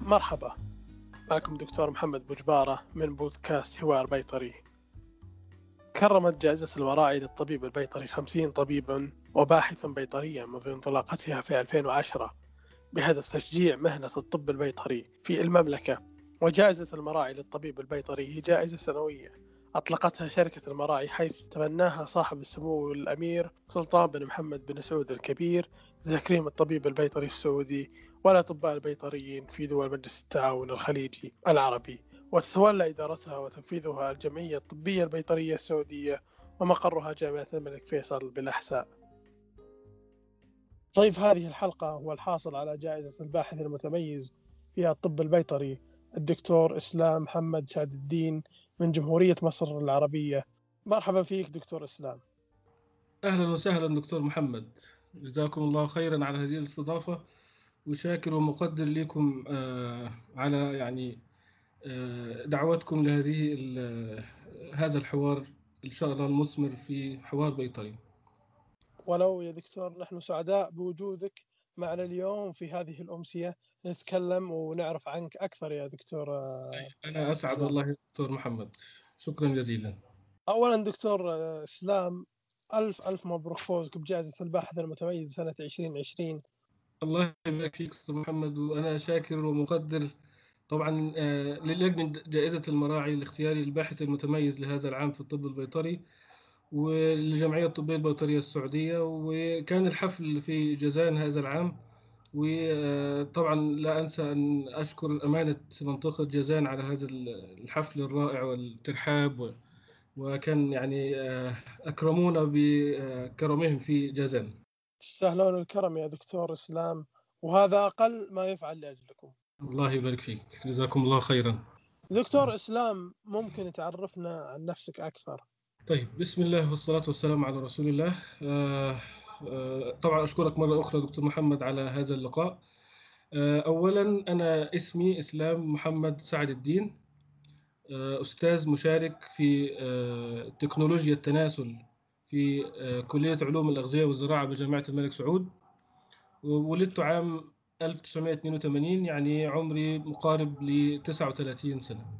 مرحبا. معكم دكتور محمد بوجبارة من بودكاست حوار بيطري. كرمت جائزة المراعي للطبيب البيطري خمسين طبيبا وباحثا بيطريا منذ انطلاقتها في 2010 بهدف تشجيع مهنة الطب البيطري في المملكة. وجائزة المراعي للطبيب البيطري هي جائزة سنوية أطلقتها شركة المراعي حيث تبناها صاحب السمو الأمير سلطان بن محمد بن سعود الكبير تكريم الطبيب البيطري السعودي والأطباء البيطريين في دول مجلس التعاون الخليجي العربي. وتتولى إدارتها وتنفيذها الجمعية الطبية البيطرية السعودية ومقرها جامعة الملك فيصل بالأحساء. ضيف هذه الحلقة هو الحاصل على جائزة الباحث المتميز في الطب البيطري الدكتور إسلام محمد سعد الدين من جمهورية مصر العربية. مرحبا فيك دكتور إسلام. أهلا وسهلا دكتور محمد. جزاكم الله خيرا على هذه الاستضافة. وشاكر ومقدر لكم آه، على يعني آه، دعوتكم لهذه هذا الحوار إن شاء الله المثمر في حوار بيطري. ولو يا دكتور نحن سعداء بوجودك معنا اليوم في هذه الأمسية. نتكلم ونعرف عنك أكثر يا دكتور آه، أنا أسعد الله دكتور محمد. شكرا جزيلا. أولا دكتور إسلام ألف ألف مبروك فوزك بجائزة الباحث المتميز سنة 2020 الله يبارك فيك دكتور محمد وأنا شاكر ومقدر. طبعا آه، للجنة جائزة المراعي لاختياري الباحث المتميز لهذا العام في الطب البيطري والجمعية الطبية البيطرية السعودية وكان الحفل في جازان هذا العام. وطبعا لا أنسى أن أشكر أمانة منطقة جازان على هذا الحفل الرائع والترحاب وكان يعني آه، أكرمونا بكرمهم في جازان. تستاهلون الكرم يا دكتور إسلام. وهذا أقل ما يفعل لأجلكم. الله يبارك فيك. جزاكم الله خيرا. دكتور إسلام ممكن تعرفنا عن نفسك أكثر؟ طيب بسم الله والصلاة والسلام على رسول الله. آه آه طبعا أشكرك مرة أخرى دكتور محمد على هذا اللقاء. آه أولا أنا اسمي إسلام محمد سعد الدين آه أستاذ مشارك في آه تكنولوجيا التناسل في آه كلية علوم الأغذية والزراعة بجامعة الملك سعود. وولدت عام 1982 يعني عمري مقارب ل 39 سنة. آه،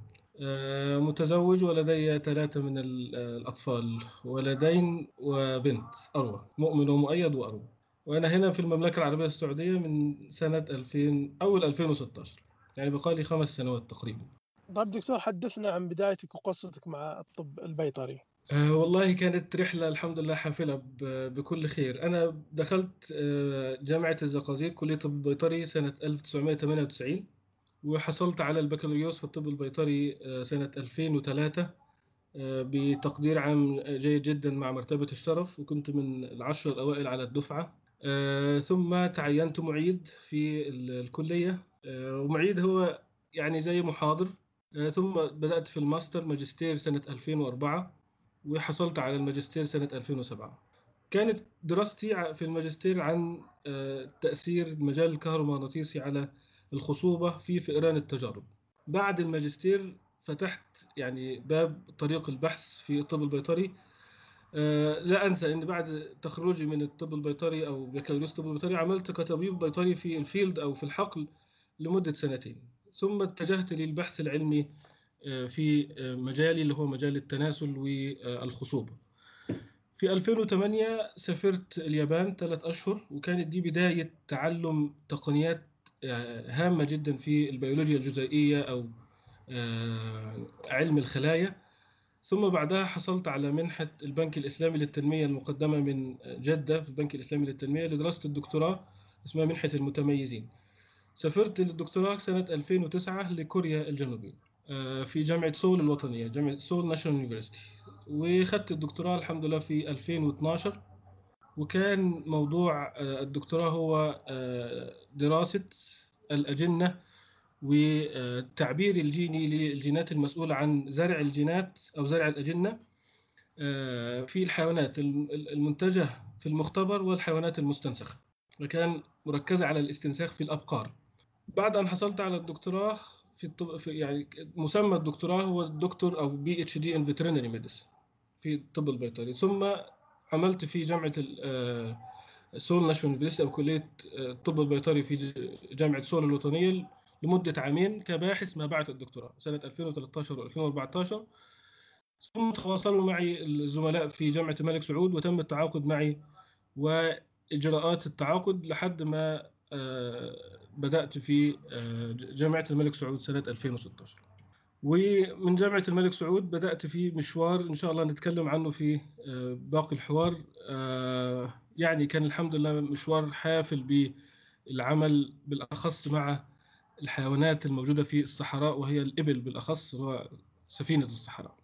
متزوج ولدي ثلاثة من الأطفال ولدين وبنت أروى مؤمن ومؤيد وأروى. وأنا هنا في المملكة العربية السعودية من سنة 2000 أول 2016 يعني بقالي خمس سنوات تقريبا. طيب دكتور حدثنا عن بدايتك وقصتك مع الطب البيطري. آه والله كانت رحلة الحمد لله حافلة بكل خير. أنا دخلت آه جامعة الزقازيق كلية طب بيطري سنة 1998 وحصلت على البكالوريوس في الطب البيطري آه، سنة 2003 آه، بتقدير عام جيد جدا مع مرتبة الشرف وكنت من العشر الأوائل على الدفعة. آه، ثم تعينت معيد في الكلية. ومعيد هو يعني زي محاضر. ثم بدأت في الماستر ماجستير سنة 2004 وحصلت على الماجستير سنة 2007 كانت دراستي في الماجستير عن تأثير المجال الكهرومغناطيسي على الخصوبة في فئران التجارب. بعد الماجستير فتحت يعني باب طريق البحث في الطب البيطري. أه لا أنسى إن بعد تخرجي من الطب البيطري أو بكالوريوس الطب البيطري عملت كطبيب بيطري في الفيلد أو في الحقل لمدة سنتين. ثم اتجهت للبحث العلمي آه، في آه، مجالي اللي هو مجال التناسل والخصوبة. في 2008 سافرت اليابان ثلاث أشهر وكانت دي بداية تعلم تقنيات هامة جدا في البيولوجيا الجزيئية أو آه، علم الخلايا. ثم بعدها حصلت على منحة البنك الإسلامي للتنمية المقدمة من جدة في البنك الإسلامي للتنمية لدراسة الدكتوراه اسمها منحة المتميزين. سافرت للدكتوراه سنة 2009 لكوريا الجنوبية آه، في جامعة سول الوطنية جامعة سول National University وخدت الدكتوراه الحمد لله في 2012 وكان موضوع آه، الدكتوراه هو آه، دراسة الأجنة والتعبير الجيني للجينات المسؤولة عن زرع الجينات أو زرع الأجنة آه، في الحيوانات المنتجة في المختبر والحيوانات المستنسخة وكان مركزة على الاستنساخ في الأبقار. بعد أن حصلت على الدكتوراه في, الطب في يعني مسمى الدكتوراه هو الدكتور أو PhD in veterinary medicine في الطب البيطري. ثم عملت في جامعة سول National University أو كلية الطب البيطري في جامعة سول الوطنية لمدة عامين كباحث ما بعد الدكتوراه سنة 2013 و2014 ثم تواصلوا معي الزملاء في جامعة الملك سعود وتم التعاقد معي وإجراءات التعاقد لحد ما بدأت في جامعة الملك سعود سنة 2016 ومن جامعة الملك سعود بدأت في مشوار إن شاء الله نتكلم عنه في باقي الحوار. يعني كان الحمد لله مشوار حافل بالعمل بالأخص مع الحيوانات الموجودة في الصحراء وهي الإبل بالأخص هو سفينة الصحراء.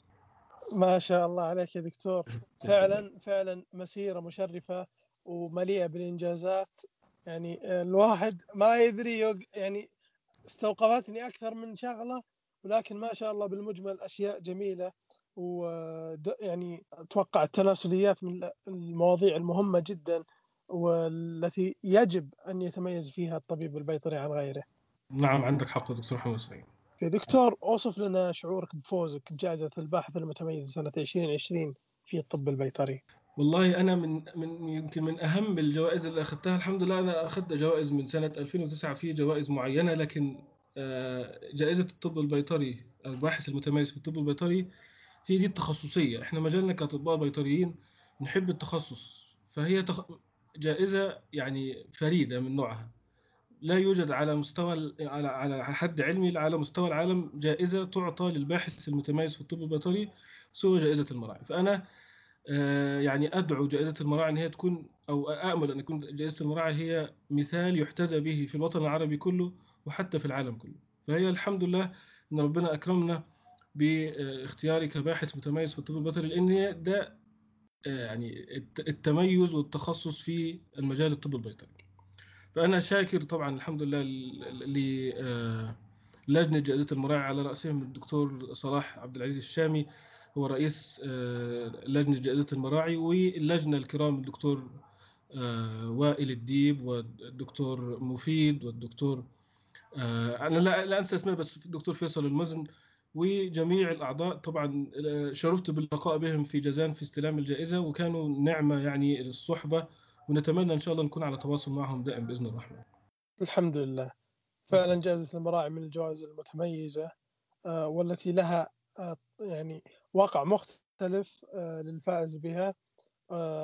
ما شاء الله عليك يا دكتور. فعلا فعلا مسيرة مشرفة ومليئة بالإنجازات. يعني الواحد ما يدري يعني استوقفتني أكثر من شغلة. ولكن ما شاء الله بالمجمل أشياء جميلة ويعني أتوقع التناسليات من المواضيع المهمة جدا والتي يجب أن يتميز فيها الطبيب البيطري عن غيره. نعم عندك حق دكتور محمد سعيد. في دكتور أوصف لنا شعورك بفوزك بجائزة الباحث المتميز سنة 2020 في الطب البيطري. والله أنا من من يمكن من أهم الجوائز اللي أخذتها الحمد لله أنا أخذت جوائز من سنة 2009 في جوائز معينة لكن جائزة الطب البيطري الباحث المتميز في الطب البيطري هي دي التخصصية. إحنا مجالنا كأطباء بيطريين نحب التخصص فهي تخ... جائزة يعني فريدة من نوعها. لا يوجد على مستوى على على حد علمي على مستوى العالم جائزة تعطى للباحث المتميز في الطب البيطري سوى جائزة المراعي فأنا يعني أدعو جائزة المراعي أن هي تكون أو أأمل أن يكون جائزة المراعي هي مثال يحتذى به في الوطن العربي كله وحتى في العالم كله. فهي الحمد لله إن ربنا أكرمنا باختياري كباحث متميز في الطب البيطري لأن ده يعني التميز والتخصص في المجال الطب البيطري. فأنا شاكر طبعا الحمد لله للجنه جائزة المراعي على رأسهم الدكتور صلاح عبد العزيز الشامي هو رئيس لجنة جائزة المراعي واللجنة الكرام الدكتور وائل الديب والدكتور مفيد والدكتور أنا لا, لا أنسى اسماء بس الدكتور فيصل المزن وجميع الأعضاء طبعا شرفت باللقاء بهم في جازان في استلام الجائزة وكانوا نعمة يعني للصحبة ونتمنى إن شاء الله نكون على تواصل معهم دائم بإذن الرحمن. الحمد لله. فعلا جائزة المراعي من الجوائز المتميزة والتي لها يعني واقع مختلف للفائز بها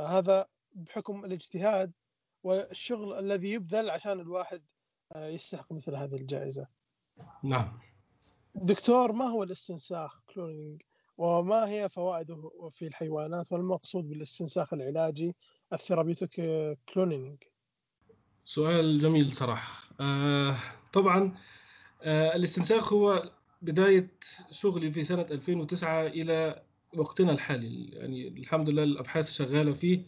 هذا بحكم الاجتهاد والشغل الذي يبذل عشان الواحد يستحق مثل هذه الجائزة. نعم. دكتور ما هو الاستنساخ cloning؟ وما هي فوائده في الحيوانات؟ والمقصود بالاستنساخ العلاجي ال therapeutic cloning؟ سؤال جميل صراحة. آه طبعا آه الاستنساخ هو بداية شغلي في سنة 2009 إلى وقتنا الحالي. يعني الحمد لله الأبحاث شغالة فيه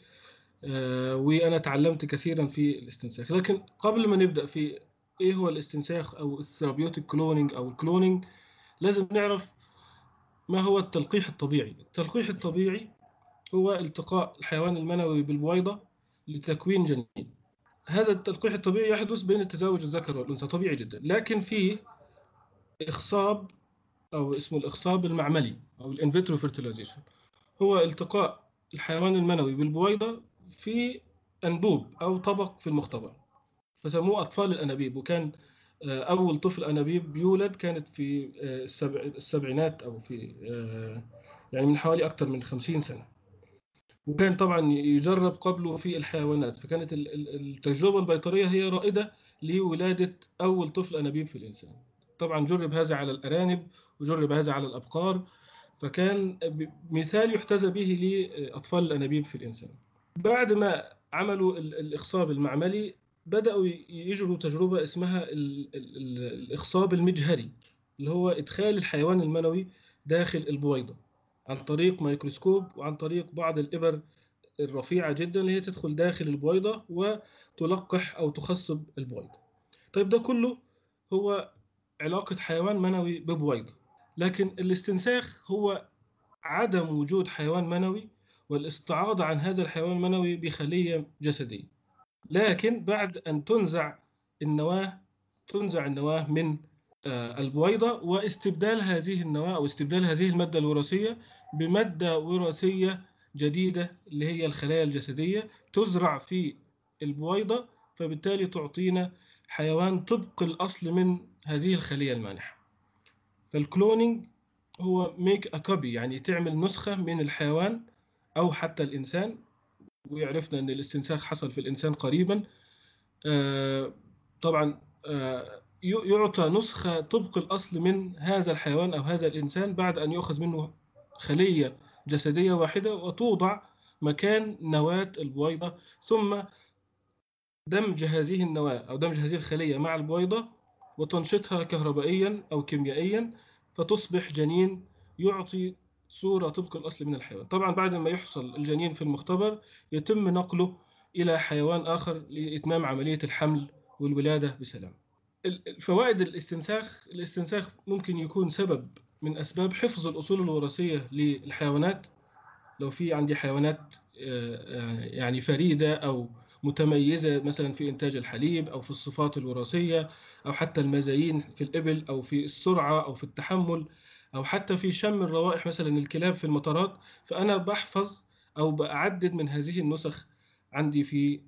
آه وأنا تعلمت كثيرا في الاستنساخ. لكن قبل ما نبدأ في إيه هو الاستنساخ أو ال therapeutic cloning أو ال cloning؟ لازم نعرف ما هو التلقيح الطبيعي. التلقيح الطبيعي هو التقاء الحيوان المنوي بالبويضة لتكوين جنين. هذا التلقيح الطبيعي يحدث بين التزاوج الذكر والأنثى طبيعي جدا لكن في إخصاب أو اسمه الإخصاب المعملي أو ال in vitro fertilization هو التقاء الحيوان المنوي بالبويضة في أنبوب أو طبق في المختبر. فسموه أطفال الأنابيب وكان أول طفل أنابيب يولد كانت في السبع السبعينات أو في يعني من حوالي أكثر من خمسين سنة. وكان طبعا يجرب قبله في الحيوانات فكانت التجربة البيطرية هي رائدة لولادة أول طفل أنابيب في الإنسان. طبعا جرب هذا على الأرانب وجرب هذا على الأبقار فكان مثال يحتذى به لأطفال الأنابيب في الإنسان. بعد ما عملوا الإخصاب المعملي بدأوا يجروا تجربة اسمها الإخصاب المجهري اللي هو إدخال الحيوان المنوي داخل البويضة عن طريق ميكروسكوب وعن طريق بعض الإبر الرفيعة جدا اللي هي تدخل داخل البويضة وتلقح أو تخصب البويضة. طيب ده كله هو علاقة حيوان منوي ببويضة. لكن الاستنساخ هو عدم وجود حيوان منوي والاستعاضة عن هذا الحيوان المنوي بخلية جسدية. لكن بعد أن تنزع النواة تنزع النواة من البويضة واستبدال هذه النواة أو استبدال هذه المادة الوراثية بمادة وراثية جديدة اللي هي الخلايا الجسدية تزرع في البويضة فبالتالي تعطينا حيوان طبق الأصل من هذه الخلية المانحة. فال cloning هو make a copy يعني تعمل نسخة من الحيوان أو حتى الإنسان ويعرفنا أن الاستنساخ حصل في الإنسان قريبا آه، طبعا آه، يعطى نسخة طبق الأصل من هذا الحيوان أو هذا الإنسان بعد أن يؤخذ منه خلية جسدية واحدة وتوضع مكان نواة البويضة ثم دمج هذه النواة أو دمج هذه الخلية مع البويضة وتنشيطها كهربائيا أو كيميائيا فتصبح جنين يعطي صورة طبق الأصل من الحيوان. طبعا بعد ما يحصل الجنين في المختبر يتم نقله إلى حيوان آخر لإتمام عملية الحمل والولادة بسلام. فوائد الاستنساخ الاستنساخ ممكن يكون سبب من أسباب حفظ الأصول الوراثية للحيوانات. لو في عندي حيوانات آه، آه، يعني فريدة أو متميزة مثلا في إنتاج الحليب أو في الصفات الوراثية أو حتى المزايين في الإبل أو في السرعة أو في التحمل أو حتى في شم الروائح مثلا الكلاب في المطارات فأنا بحفظ أو بأعدد من هذه النسخ عندي في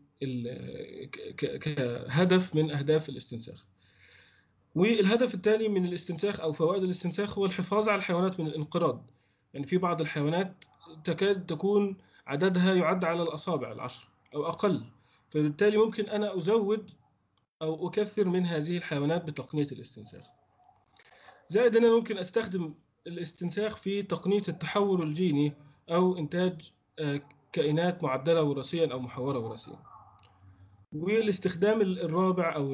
كهدف من أهداف الاستنساخ. والهدف الثاني من الاستنساخ أو فوائد الاستنساخ هو الحفاظ على الحيوانات من الانقراض. يعني في بعض الحيوانات تكاد تكون عددها يعد على الأصابع العشر أو أقل. فبالتالي ممكن أنا أزود أو أكثر من هذه الحيوانات بتقنية الاستنساخ. زائد أنا ممكن أستخدم الاستنساخ في تقنية التحور الجيني أو إنتاج آه، كائنات معدلة وراثيا أو محورة وراثيا. والاستخدام الرابع أو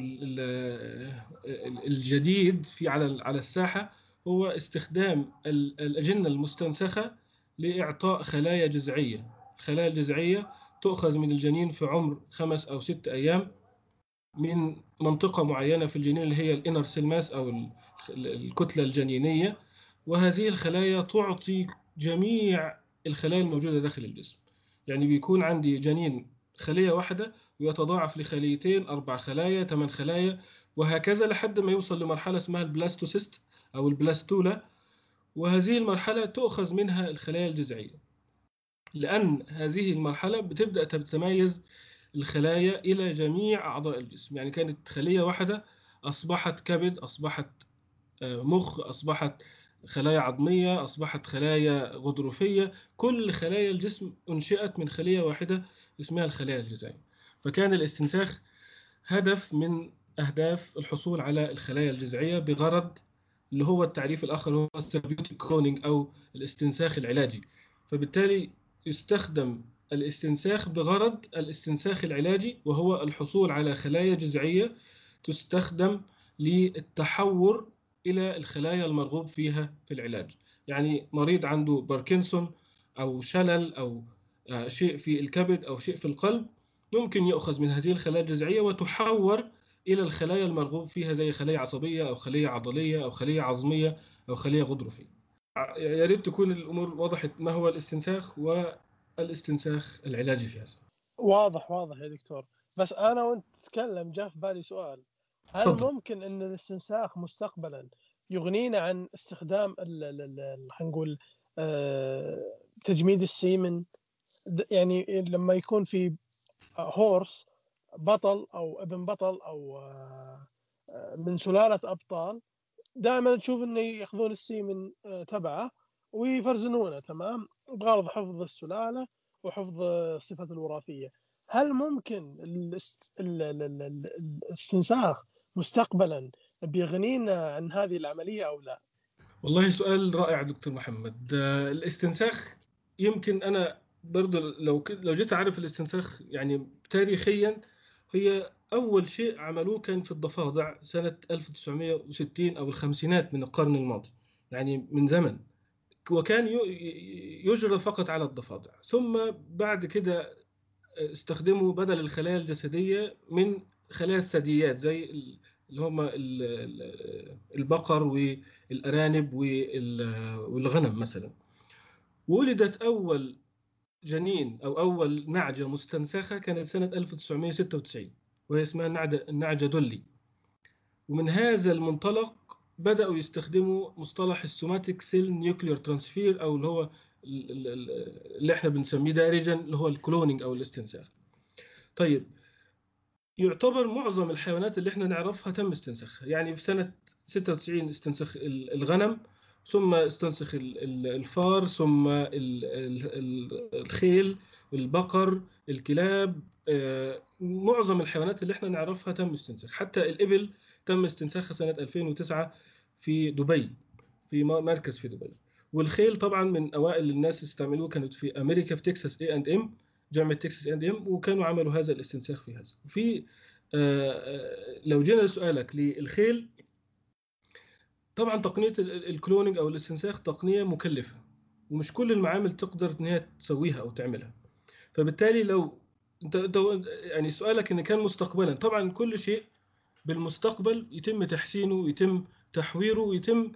الجديد في على على الساحة هو استخدام الأجنة المستنسخة لإعطاء خلايا جذعية. الخلايا الجذعية تؤخذ من الجنين في عمر خمس أو ست أيام من منطقة معينة في الجنين اللي هي ال inner cell mass أو الكتلة الجنينية وهذه الخلايا تعطي جميع الخلايا الموجودة داخل الجسم. يعني بيكون عندي جنين خلية واحدة ويتضاعف لخليتين أربع خلايا ثمان خلايا وهكذا لحد ما يوصل لمرحلة اسمها البلاستوسيست أو البلاستولا وهذه المرحلة تؤخذ منها الخلايا الجذعية. لأن هذه المرحلة بتبدأ تتميز الخلايا إلى جميع أعضاء الجسم. يعني كانت خلية واحدة أصبحت كبد أصبحت مخ أصبحت خلايا عظمية أصبحت خلايا غضروفية. كل خلايا الجسم أنشئت من خلية واحدة اسمها الخلايا الجذعية. فكان الاستنساخ هدف من أهداف الحصول على الخلايا الجذعية بغرض اللي هو التعريف الآخر هو ال therapeutic cloning أو الاستنساخ العلاجي. فبالتالي يستخدم الاستنساخ بغرض الاستنساخ العلاجي وهو الحصول على خلايا جذعية تستخدم للتحور إلى الخلايا المرغوب فيها في العلاج. يعني مريض عنده باركنسون أو شلل أو آه، شيء في الكبد أو شيء في القلب ممكن يؤخذ من هذه الخلايا الجذعية وتحور إلى الخلايا المرغوب فيها زي خلايا عصبية أو خلية عضلية أو خلية عظمية أو خلية غضروفية. يا ريت تكون الأمور وضحت ما هو الاستنساخ والإستنساخ العلاجي في هذا. واضح واضح يا دكتور. بس أنا وأنت تتكلم جاء في بالي سؤال. هل فضل. ممكن إن الاستنساخ مستقبلا يغنينا عن استخدام خلينا نقول آه، تجميد السيمن؟ يعني لما يكون في هورس بطل أو ابن بطل أو آه، من سلالة أبطال دائما تشوف إنه يأخذون السيمن آه، تبعه ويفرزنونه تمام؟ بغرض حفظ السلالة وحفظ الصفه الوراثية. هل ممكن الاستنساخ مستقبلا بيغنينا عن هذه العملية أو لا؟ والله سؤال رائع دكتور محمد. آه، الاستنساخ يمكن أنا برضه لو لو جيت أعرف الاستنساخ يعني تاريخيا هي أول شيء عملوه كان في الضفادع سنة 1960 أو الخمسينات من القرن الماضي يعني من زمن. وكان يجرى فقط على الضفادع. ثم بعد كده استخدموا بدل الخلايا الجسدية من خلايا الثدييات زي اللي هم البقر والأرانب والغنم مثلا. ولدت أول جنين أو أول نعجة مستنسخة كانت سنة 1996 وهي اسمها النعجة دولي. ومن هذا المنطلق بدأوا يستخدموا مصطلح ال somatic cell nuclear transfer أو اللي هو اللي إحنا بنسميه دارجا اللي هو الكلونينج أو الاستنساخ. طيب يعتبر معظم الحيوانات اللي إحنا نعرفها تم استنساخها. يعني في سنة 96 استنسخ ال- الغنم ثم استنسخ ال- ال- الفار ثم ال- ال- ال- الخيل البقر الكلاب آه، معظم الحيوانات اللي إحنا نعرفها تم استنساخ. حتى الإبل تم استنساخها سنة 2009 في دبي في مركز في دبي. والخيل طبعا من أوائل الناس استعملوه كانت في أمريكا في تكساس اي أند إم جامعة تكساس اي أند إم وكانوا عملوا هذا الاستنساخ في هذا. وفي آه، آه، لو جينا لسؤالك للخيل طبعا تقنية ال- ال- ال cloning أو الاستنساخ تقنية مكلفة ومش كل المعامل تقدر إن هي تسويها أو تعملها. فبالتالي لو أنت يعني سؤالك إن كان مستقبلا طبعا كل شيء بالمستقبل يتم تحسينه ويتم تحويره ويتم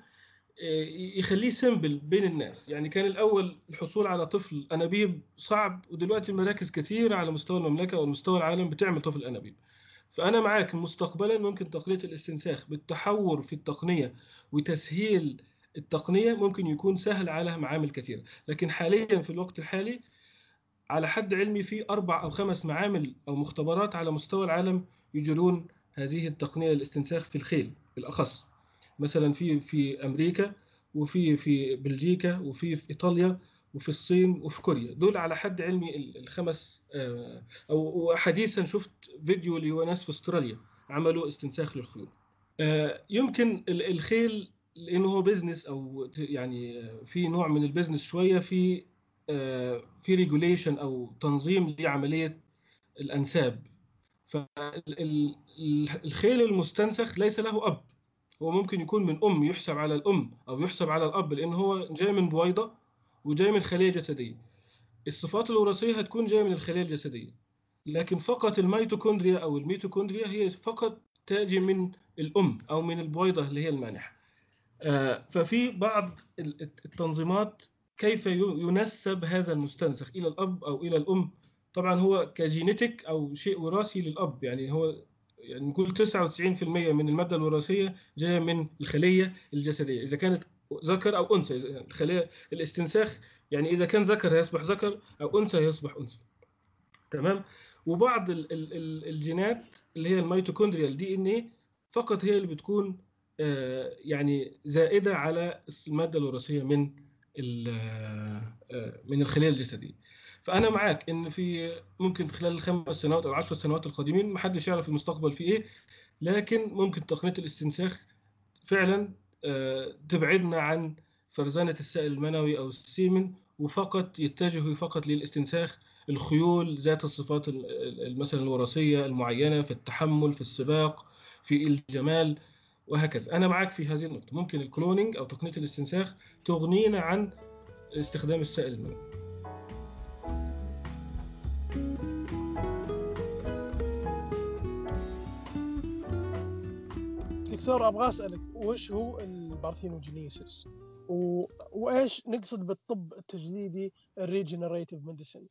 يخليه سيمبل بين الناس. يعني كان الأول الحصول على طفل أنابيب صعب ودلوقتي مراكز كثيرة على مستوى المملكة أو مستوى العالم بتعمل طفل أنابيب. فأنا معاك مستقبلا ممكن تقنية الاستنساخ بالتحور في التقنية وتسهيل التقنية ممكن يكون سهل على معامل كثيرة. لكن حاليا في الوقت الحالي على حد علمي في أربع أو خمس معامل أو مختبرات على مستوى العالم يجرون هذه التقنية الاستنساخ في الخيل بالأخص. مثلا في في أمريكا وفي في بلجيكا وفي في إيطاليا وفي الصين وفي كوريا. دول على حد علمي ال- الخمس آه، أو وحديثا شفت فيديو لناس في أستراليا عملوا استنساخ للخيول. آه، يمكن ال- الخيل لأنه هو business أو يعني آه، في نوع من ال business شوية في في regulation أو تنظيم لعملية الأنساب. فالخيل المستنسخ ليس له أب. هو ممكن يكون من أم يحسب على الأم أو يحسب على الأب لأن هو جاي من بويضة وجاي من خلية جسدية. الصفات الوراثية هتكون جاية من الخلية الجسدية لكن فقط الميتوكوندريا أو الميتوكوندريا هي فقط تأتي من الأم أو من البويضة اللي هي المانحة. آه، ففي بعض ال- التنظيمات كيف ينسب هذا المستنسخ إلى الأب أو إلى الأم؟ طبعا هو كجينيتك أو شيء وراثي للأب يعني هو يعني نقول 99% من المادة الوراثية جاية من الخلية الجسدية. إذا كانت ذكر أو أنثى إذا الخلية الاستنساخ يعني إذا كان ذكر هيصبح ذكر أو أنثى هيصبح أنثى. تمام؟ وبعض ال ال ال الجينات اللي هي الميتوكوندريا الدي إن إيه فقط هي اللي بتكون آه، يعني زائدة على المادة الوراثية من ال- آه، من الخلية الجسدية. فأنا معاك إن في ممكن في خلال الخمس سنوات أو العشر سنوات القادمين محدش يعرف المستقبل فيه إيه لكن ممكن تقنية الاستنساخ فعلا آه، تبعدنا عن فرزانة السائل المنوي أو السيمن وفقط يتجهوا فقط للاستنساخ الخيول ذات الصفات ال- ال- مثلا الوراثية المعينة في التحمل في السباق في الجمال وهكذا. أنا معاك في هذه النقطة. ممكن ال cloning أو تقنية الاستنساخ تغنينا عن استخدام السائل المنوي. دكتور أبغى أسألك وش هو ال parthenogenesis و... وإيش نقصد بالطب التجديدي ال regenerative medicine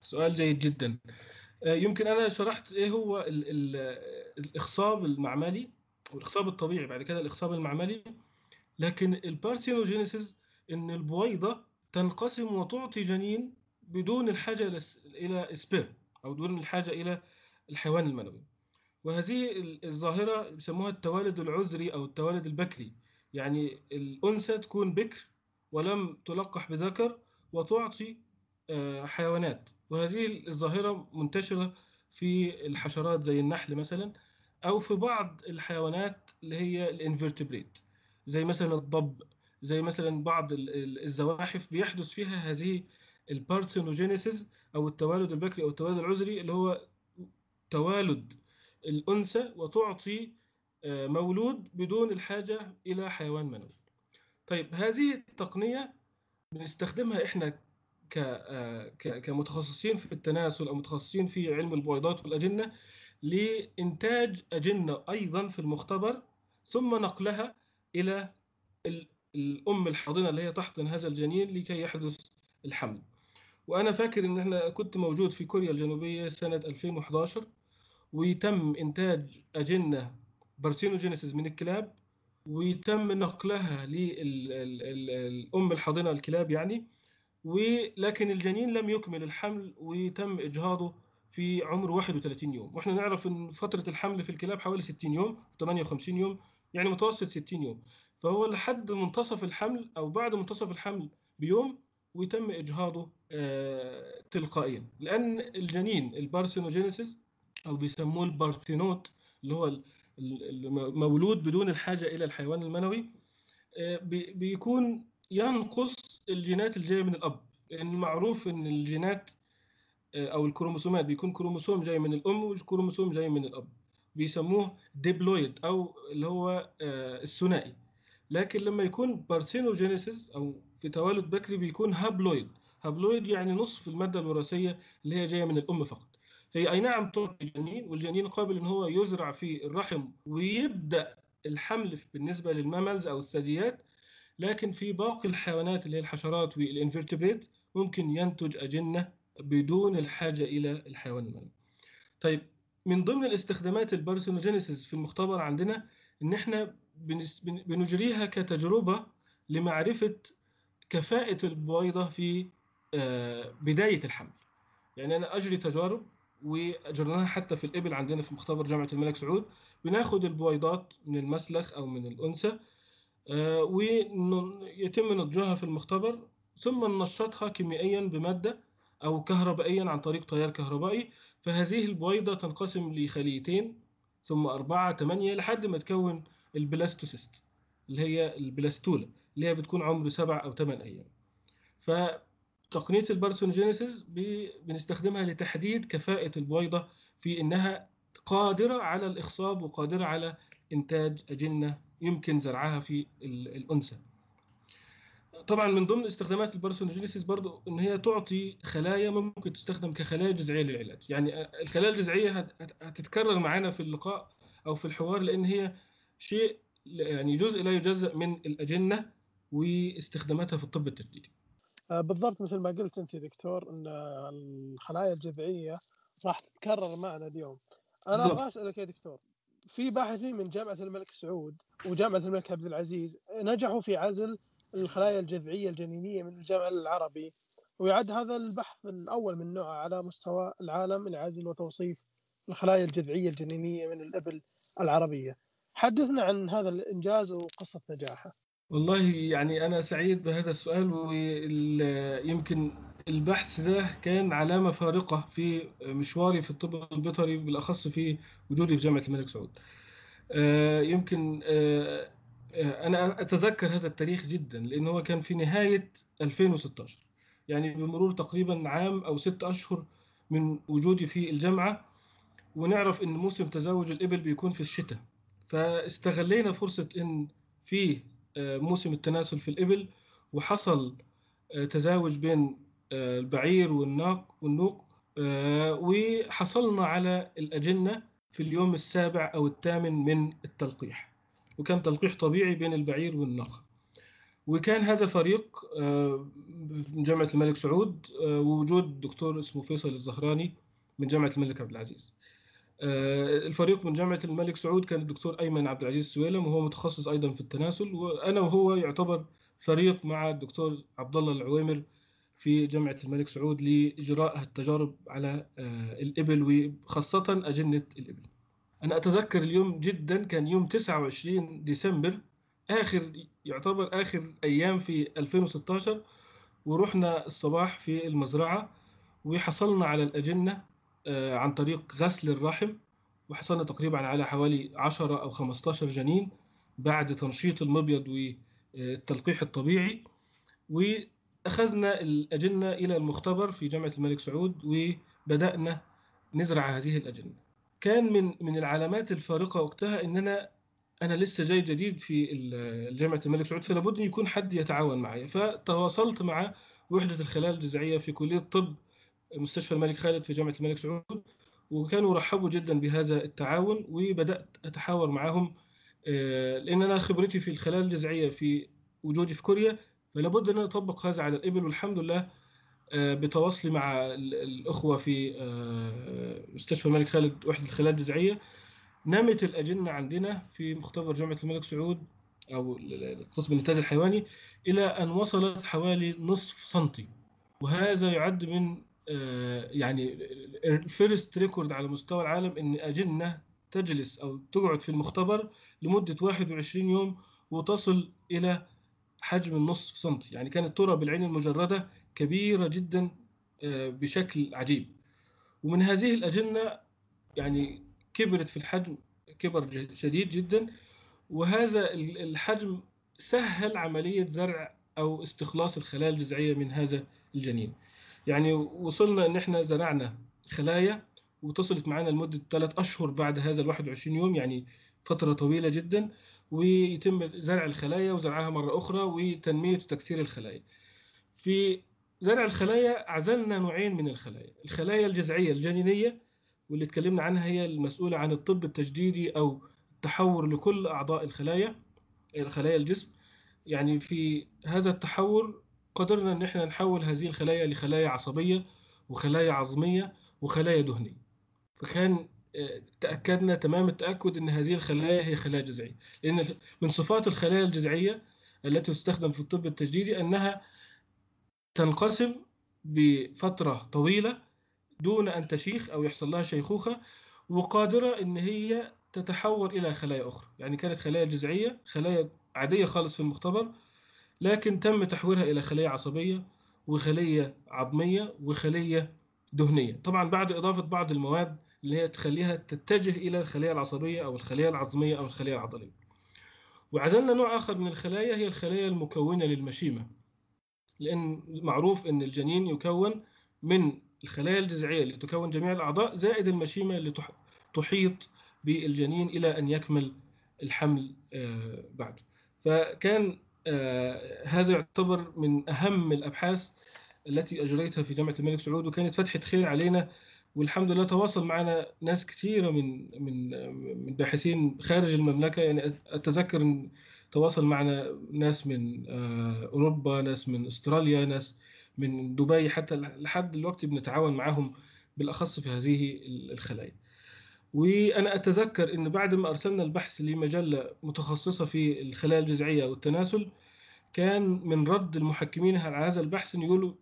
سؤال جيد جدا. آه، يمكن أنا شرحت إيه هو ال ال الإخصاب المعملي والإخصاب الطبيعي بعد كده الإخصاب المعملي. لكن ال parthenogenesis إن البويضة تنقسم وتعطي جنين بدون الحاجة إلى sperm أو بدون الحاجة إلى الحيوان المنوي. وهذه ال- الظاهرة بيسموها التوالد العذري أو التوالد البكري. يعني الأنثى تكون بكر ولم تلقح بذكر وتعطي آه، حيوانات. وهذه الظاهرة منتشرة في الحشرات زي النحل مثلا أو في بعض الحيوانات اللي هي الإنفرتبريت. زي مثلا الضب زي مثلا بعض ال- ال- الزواحف بيحدث فيها هذه البارثينوجينيسيس أو التوالد البكري أو التوالد العذري اللي هو توالد الأنثى وتعطي آه، مولود بدون الحاجة إلى حيوان منوي طيب هذه التقنية بنستخدمها إحنا آه، كمتخصصين في التناسل أو متخصصين في علم البويضات والأجنة لإنتاج أجنة أيضا في المختبر ثم نقلها إلى ال- الأم الحاضنة اللي هي تحضن هذا الجنين لكي يحدث الحمل. وأنا فاكر إن إحنا كنت موجود في كوريا الجنوبية سنة 2011 ويتم إنتاج أجنة parthenogenesis من الكلاب ويتم نقلها للام الحاضنة الكلاب يعني ولكن الجنين لم يكمل الحمل وتم إجهاضه في عمر 31 يوم. وإحنا نعرف إن فترة الحمل في الكلاب حوالي 60 يوم 58 يوم يعني متوسط 60 يوم. فهو لحد منتصف الحمل أو بعد منتصف الحمل بيوم ويتم إجهاضه آه، تلقائيا. لأن الجنين ال parthenogenesis أو بيسموه ال parthenote اللي هو المولود بدون الحاجة إلى الحيوان المنوي. آه، بيكون ينقص الجينات الجاية من الأب. لأن معروف إن الجينات آه، أو الكروموسومات بيكون كروموسوم جاي من الأم وكروموسوم جاي من الأب. بيسموه diploid أو اللي هو الثنائي. لكن لما يكون parthenogenesis أو في توالد بكري بيكون haploid. haploid يعني نصف المادة الوراثية اللي هي جاية من الأم فقط. هي أي نعم تعطي جنين والجنين قابل إن هو يزرع في الرحم ويبدأ الحمل بالنسبة لل mammals أو الثدييات لكن في باقي الحيوانات اللي هي الحشرات وال invertebrate ممكن ينتج أجنة بدون الحاجة إلى الحيوان المنوي. طيب من ضمن الاستخدامات ال parthenogenesis في المختبر عندنا إن إحنا بنجريها كتجربة لمعرفة كفاءة البويضة في آه، بداية الحمل. يعني أنا أجري تجارب واجرناها حتى في الإبل عندنا في مختبر جامعة الملك سعود بناخد البويضات من المسلخ أو من الأنثى آه، ويتم نضجها في المختبر ثم ننشطها كيميائيا بمادة أو كهربائيا عن طريق تيار كهربائي فهذه البويضة تنقسم لخليتين ثم أربعة ثمانية لحد ما تكون ال blastocyst اللي هي ال blastula اللي هي بتكون عمر سبع أو ثمان أيام. فتقنية ال parthenogenesis بنستخدمها لتحديد كفاءة البويضة في إنها قادرة على الإخصاب وقادرة على إنتاج أجنة يمكن زرعها في الأنثى. طبعا من ضمن استخدامات ال parthenogenesis برضو إن هي تعطي خلايا ممكن تستخدم كخلايا جذعية للعلاج. يعني الخلايا الجذعية هتتكرر معانا في اللقاء أو في الحوار لأن هي شيء يعني جزء لا يجزأ من الأجنة واستخداماتها في الطب التجديدي. بالضبط مثل ما قلت انت دكتور إن الخلايا الجذعية راح تتكرر معنا اليوم أنا أبغى أسألك يا دكتور في باحثين من جامعة الملك سعود وجامعة الملك عبد العزيز نجحوا في عزل الخلايا الجذعية الجنينية من الجامعة العربي ويعد هذا البحث الأول من نوعه على مستوى العالم لعزل وتوصيف الخلايا الجذعية الجنينية من الأبل العربية. حدثنا عن هذا الإنجاز وقصة نجاحه. والله يعني أنا سعيد بهذا السؤال ويمكن البحث ده كان علامة فارقة في مشواري في الطب البيطري بالأخص في وجودي في جامعة الملك سعود. آه، يمكن آه، أنا أتذكر هذا التاريخ جدا لأنه هو كان في نهاية 2016 يعني بمرور تقريبا عام أو ست أشهر من وجودي في الجامعة ونعرف إن موسم تزاوج الإبل بيكون في الشتاء فاستغلينا فرصة إن في آه، موسم التناسل في الإبل وحصل آه، تزاوج بين آه، البعير والناق والنوق وحصلنا على الأجنة في اليوم السابع أو الثامن من التلقيح. وكان تلقيح طبيعي بين البعير والناقة وكان هذا فريق آه، من جامعة الملك سعود آه، ووجود دكتور اسمه فيصل الزهراني من جامعة الملك عبد العزيز. آه، الفريق من جامعة الملك سعود كان الدكتور أيمن عبد العزيز سويلم وهو متخصص أيضا في التناسل. وأنا وهو يعتبر فريق مع الدكتور عبد الله العويمر في جامعة الملك سعود لإجراء التجارب على الإبل وخاصة أجنة الإبل. أنا أتذكر اليوم جدا كان يوم 29 ديسمبر آخر يعتبر آخر أيام في 2016 ورحنا الصباح في المزرعة وحصلنا على الأجنة آه، عن طريق غسل الرحم وحصلنا تقريبا على حوالي 10 أو 15 جنين بعد تنشيط المبيض والتلقيح الطبيعي. وأخذنا الأجنة إلى المختبر في جامعة الملك سعود وبدأنا نزرع هذه الأجنة. كان من من العلامات الفارقة وقتها ان أنا أنا لسه جاي جديد في جامعة الملك سعود فلا بد يكون حد يتعاون معي. فتواصلت مع وحدة الخلايا الجذعية في كلية الطب مستشفى الملك خالد في جامعة الملك سعود وكانوا رحبوا جدا بهذا التعاون وبدأت أتحاور معهم آه، لأن أنا خبرتي في الخلايا الجذعية في وجودي في كوريا فلا بد أن أطبق هذا على الإبل والحمد لله آه، بتواصلي مع الأخوة في آه، مستشفى الملك خالد وحدة الخلايا الجذعية. نمت الأجنة عندنا في مختبر جامعة الملك سعود أو قسم الإنتاج الحيواني إلى أن وصلت حوالي نصف سنتي وهذا يعد من يعني ال first record على مستوى العالم إن أجنة تجلس أو تقعد في المختبر لمدة 21 يوم وتصل إلى حجم النصف سنتي. يعني كانت ترى بالعين المجردة كبيرة جدا بشكل عجيب. ومن هذه الأجنة يعني كبرت في الحجم كبر شديد جدا. وهذا الحجم سهل عملية زرع أو استخلاص الخلايا الجذعية من هذا الجنين. يعني وصلنا إن إحنا زرعنا خلايا وتصلت معنا لمدة ثلاث أشهر بعد هذا ال 21 يوم يعني فترة طويلة جدا ويتم زرع الخلايا وزرعها مرة أخرى وتنمية وتكثير الخلايا. في زرع الخلايا عزلنا نوعين من الخلايا، الخلايا الجذعية الجنينية واللي اتكلمنا عنها هي المسؤولة عن الطب التجديدي أو التحور لكل أعضاء الخلايا خلايا الجسم. يعني في هذا التحور قدرنا إن إحنا نحول هذه الخلايا لخلايا عصبية وخلايا عظمية وخلايا دهنية. فكان تأكدنا تمام التأكد إن هذه الخلايا هي خلايا جذعية لأن من صفات الخلايا الجذعية التي تستخدم في الطب التجديدي أنها تنقسم بفترة طويلة دون أن تشيخ أو يحصل لها شيخوخة وقادرة إن هي تتحول إلى خلايا أخرى يعني كانت خلايا جذعية خلايا عادية خالص في المختبر لكن تم تحويلها إلى خلية عصبية وخلية عظمية وخلية دهنية طبعا بعد إضافة بعض المواد اللي هي تخليها تتجه إلى الخلية العصبية أو الخلية العظمية أو الخلية العضلية. وعزلنا نوع آخر من الخلايا هي الخلايا المكونة للمشيمة. لأن معروف إن الجنين يكون من الخلايا الجذعية اللي تكون جميع الأعضاء زائد المشيمة اللي تحيط بالجنين إلى أن يكمل الحمل بعده. فكان هذا يعتبر من أهم الأبحاث التي أجريتها في جامعة الملك سعود وكانت فتحة خير علينا والحمد لله تواصل معنا ناس كثيره من من من باحثين خارج المملكة. يعني أتذكر إن تواصل معنا ناس من أوروبا ناس من أستراليا ناس من دبي حتى لحد دلوقتي بنتعاون معهم بالأخص في هذه الخلايا. وأنا أتذكر إن بعد ما أرسلنا البحث لمجلة متخصصة في الخلايا الجذعية والتناسل كان من رد المحكمين على هذا البحث إن يقولوا